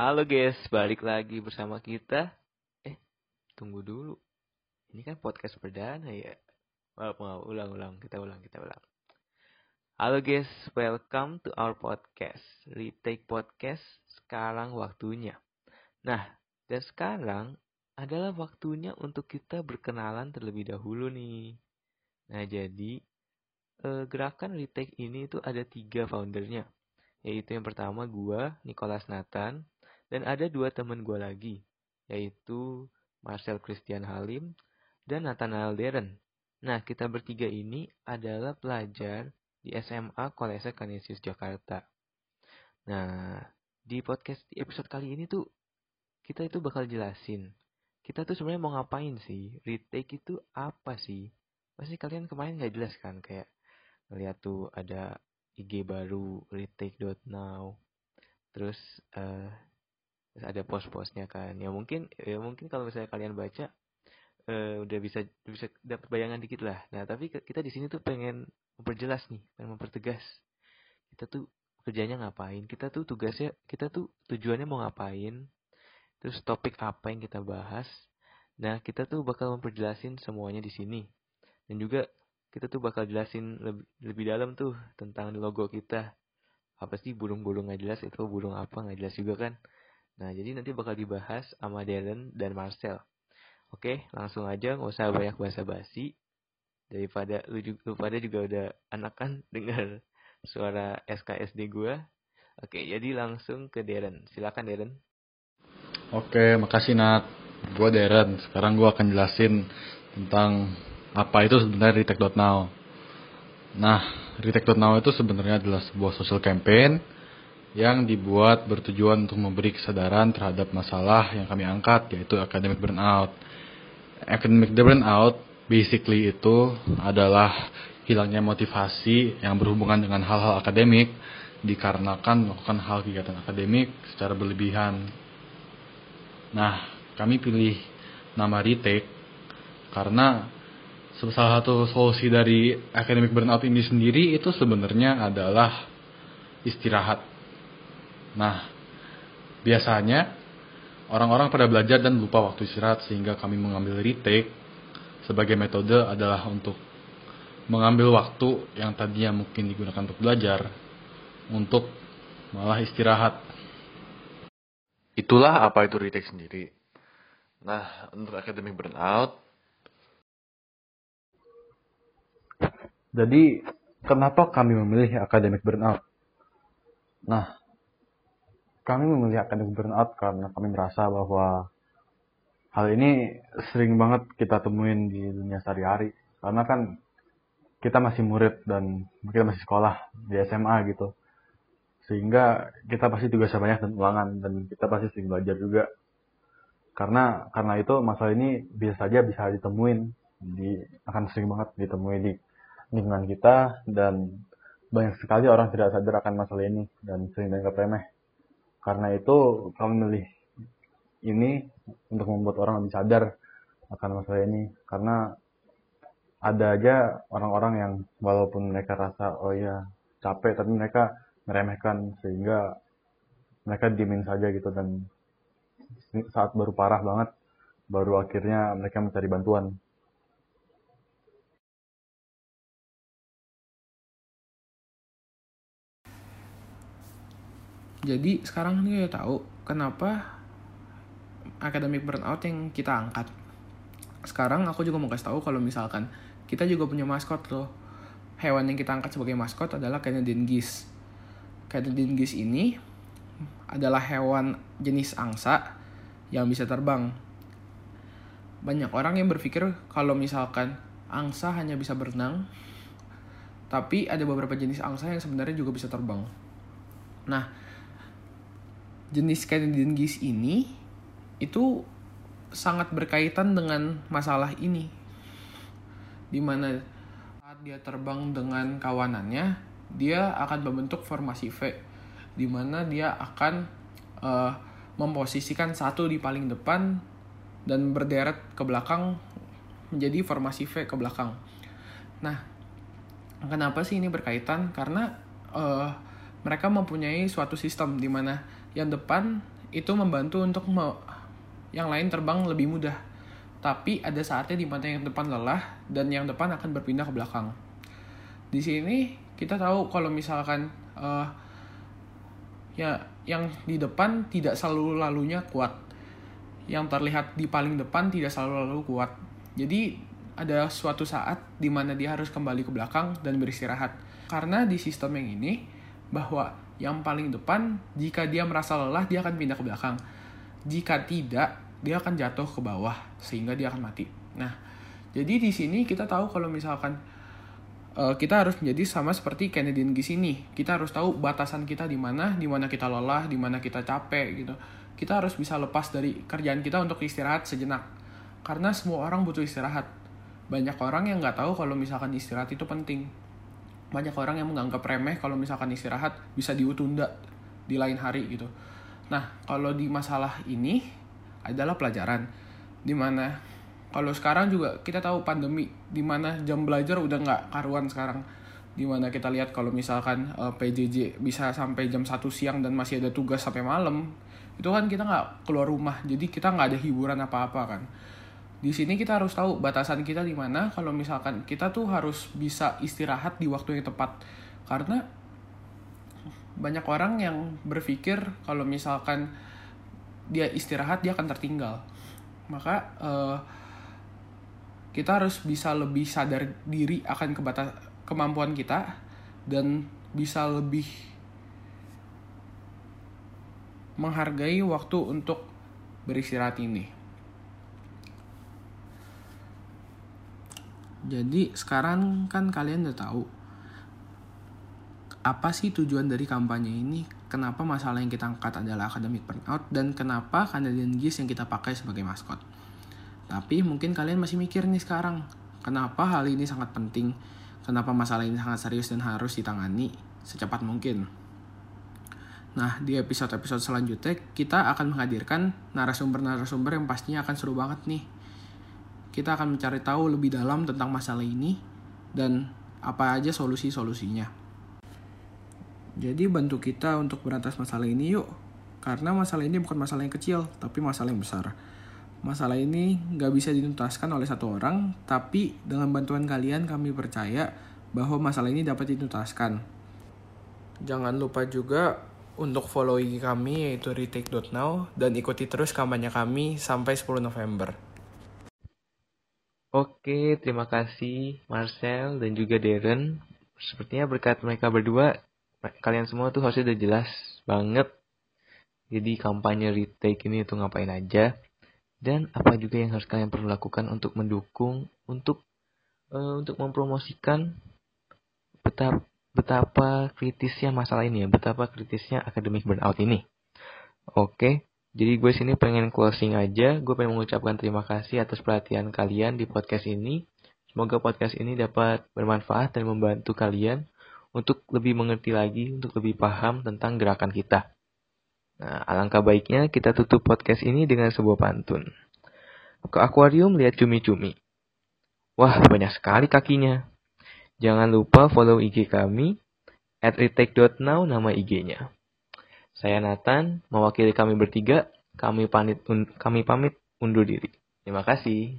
Halo guys, balik lagi bersama kita. Eh, tunggu dulu. Ini kan podcast perdana ya. Maaf, maaf, ulang-ulang, kita ulang, kita ulang. Halo guys, welcome to our podcast. Retake podcast, sekarang waktunya. Nah, dan sekarang adalah waktunya untuk kita berkenalan terlebih dahulu nih. Nah, jadi eh, gerakan retake ini itu ada tiga foundernya. Yaitu yang pertama gua, Nicholas Nathan, dan ada dua teman gua lagi, yaitu Marcel Christian Halim dan Nathanael Deren. Nah, kita bertiga ini adalah pelajar di SMA Kolese Kanisius Jakarta. Nah, di podcast di episode kali ini tuh kita itu bakal jelasin kita tuh sebenarnya mau ngapain sih? Retake itu apa sih? Pasti kalian kemarin nggak jelas kan kayak ngeliat tuh ada IG baru retake.now terus uh, ada post-postnya kan ya mungkin ya mungkin kalau misalnya kalian baca uh, udah bisa bisa dapat bayangan dikit lah nah tapi kita di sini tuh pengen memperjelas nih pengen mempertegas kita tuh kerjanya ngapain kita tuh tugasnya kita tuh tujuannya mau ngapain terus topik apa yang kita bahas. Nah, kita tuh bakal memperjelasin semuanya di sini. Dan juga kita tuh bakal jelasin lebih, lebih dalam tuh tentang logo kita. Apa sih burung-burung nggak jelas itu burung apa nggak jelas juga kan? Nah, jadi nanti bakal dibahas sama Darren dan Marcel. Oke, langsung aja nggak usah banyak basa-basi. Daripada lu, juga, lu pada juga udah anak kan dengar suara SKSD gue. Oke, jadi langsung ke Darren. Silakan Darren. Oke, makasih Nat. Gue Darren. Sekarang gue akan jelasin tentang apa itu sebenarnya Retake.now. Nah, Retake.now itu sebenarnya adalah sebuah social campaign yang dibuat bertujuan untuk memberi kesadaran terhadap masalah yang kami angkat, yaitu academic burnout. Academic burnout basically itu adalah hilangnya motivasi yang berhubungan dengan hal-hal akademik dikarenakan melakukan hal kegiatan akademik secara berlebihan Nah, kami pilih nama retake karena salah satu solusi dari academic burnout ini sendiri itu sebenarnya adalah istirahat. Nah, biasanya orang-orang pada belajar dan lupa waktu istirahat sehingga kami mengambil retake sebagai metode adalah untuk mengambil waktu yang tadinya mungkin digunakan untuk belajar untuk malah istirahat Itulah apa itu retake sendiri. Nah, untuk academic burnout. Jadi, kenapa kami memilih academic burnout? Nah, kami memilih academic burnout karena kami merasa bahwa hal ini sering banget kita temuin di dunia sehari-hari. Karena kan kita masih murid dan kita masih sekolah di SMA gitu. Sehingga kita pasti tugasnya banyak dan ulangan dan kita pasti sering belajar juga. Karena karena itu masalah ini bisa saja bisa ditemuin di akan sering banget ditemui di lingkungan kita dan banyak sekali orang tidak sadar akan masalah ini dan sering dianggap remeh karena itu kami memilih ini untuk membuat orang lebih sadar akan masalah ini karena ada aja orang-orang yang walaupun mereka rasa oh ya capek tapi mereka meremehkan sehingga mereka diemin saja gitu dan saat baru parah banget baru akhirnya mereka mencari bantuan. Jadi sekarang ini kita tahu kenapa academic burnout yang kita angkat. Sekarang aku juga mau kasih tahu kalau misalkan kita juga punya maskot loh. Hewan yang kita angkat sebagai maskot adalah Canadian geese Catadingis ini adalah hewan jenis angsa yang bisa terbang. Banyak orang yang berpikir kalau misalkan angsa hanya bisa berenang, tapi ada beberapa jenis angsa yang sebenarnya juga bisa terbang. Nah, jenis Canadian geese ini itu sangat berkaitan dengan masalah ini. Di mana saat dia terbang dengan kawanannya, dia akan membentuk formasi V di mana dia akan uh, memposisikan satu di paling depan dan berderet ke belakang menjadi formasi V ke belakang. Nah, kenapa sih ini berkaitan? Karena uh, mereka mempunyai suatu sistem di mana yang depan itu membantu untuk me- yang lain terbang lebih mudah. Tapi ada saatnya di mana yang depan lelah dan yang depan akan berpindah ke belakang. Di sini kita tahu kalau misalkan eh, ya yang di depan tidak selalu lalunya kuat. Yang terlihat di paling depan tidak selalu lalu kuat. Jadi ada suatu saat di mana dia harus kembali ke belakang dan beristirahat. Karena di sistem yang ini bahwa yang paling depan jika dia merasa lelah dia akan pindah ke belakang. Jika tidak, dia akan jatuh ke bawah sehingga dia akan mati. Nah, jadi di sini kita tahu kalau misalkan eh, kita harus menjadi sama seperti Canadian Geese ini. Kita harus tahu batasan kita di mana, di mana kita lelah, di mana kita capek gitu. Kita harus bisa lepas dari kerjaan kita untuk istirahat sejenak. Karena semua orang butuh istirahat. Banyak orang yang nggak tahu kalau misalkan istirahat itu penting. Banyak orang yang menganggap remeh kalau misalkan istirahat bisa diutunda di lain hari gitu. Nah, kalau di masalah ini adalah pelajaran. Di mana kalau sekarang juga kita tahu pandemi di mana jam belajar udah nggak karuan sekarang. Di mana kita lihat kalau misalkan eh, PJJ bisa sampai jam 1 siang dan masih ada tugas sampai malam itu kan kita nggak keluar rumah. Jadi kita nggak ada hiburan apa-apa kan di sini kita harus tahu batasan kita di mana. Kalau misalkan kita tuh harus bisa istirahat di waktu yang tepat. Karena banyak orang yang berpikir kalau misalkan dia istirahat dia akan tertinggal. Maka eh, kita harus bisa lebih sadar diri akan kebatas kemampuan kita dan bisa lebih menghargai waktu untuk beristirahat ini. Jadi sekarang kan kalian udah tahu apa sih tujuan dari kampanye ini? Kenapa masalah yang kita angkat adalah academic burnout dan kenapa Canadian Geese yang kita pakai sebagai maskot? Tapi mungkin kalian masih mikir nih sekarang, kenapa hal ini sangat penting? Kenapa masalah ini sangat serius dan harus ditangani secepat mungkin? Nah, di episode-episode selanjutnya kita akan menghadirkan narasumber-narasumber yang pastinya akan seru banget nih. Kita akan mencari tahu lebih dalam tentang masalah ini dan apa aja solusi-solusinya. Jadi bantu kita untuk berantas masalah ini yuk. Karena masalah ini bukan masalah yang kecil, tapi masalah yang besar. Masalah ini nggak bisa dituntaskan oleh satu orang, tapi dengan bantuan kalian kami percaya bahwa masalah ini dapat dituntaskan. Jangan lupa juga untuk follow IG kami yaitu retake.now dan ikuti terus kampanye kami sampai 10 November. Oke, terima kasih Marcel dan juga Darren. Sepertinya berkat mereka berdua, kalian semua tuh harusnya udah jelas banget. Jadi kampanye retake ini tuh ngapain aja dan apa juga yang harus kalian perlu lakukan untuk mendukung, untuk uh, untuk mempromosikan betapa betapa kritisnya masalah ini ya, betapa kritisnya akademik burnout ini. Oke, jadi gue sini pengen closing aja, gue pengen mengucapkan terima kasih atas perhatian kalian di podcast ini. Semoga podcast ini dapat bermanfaat dan membantu kalian untuk lebih mengerti lagi, untuk lebih paham tentang gerakan kita. Nah, alangkah baiknya kita tutup podcast ini dengan sebuah pantun. Ke akuarium lihat cumi-cumi. Wah, banyak sekali kakinya. Jangan lupa follow IG kami at retake.now nama IG-nya. Saya Nathan, mewakili kami bertiga, kami pamit kami pamit undur diri. Terima kasih.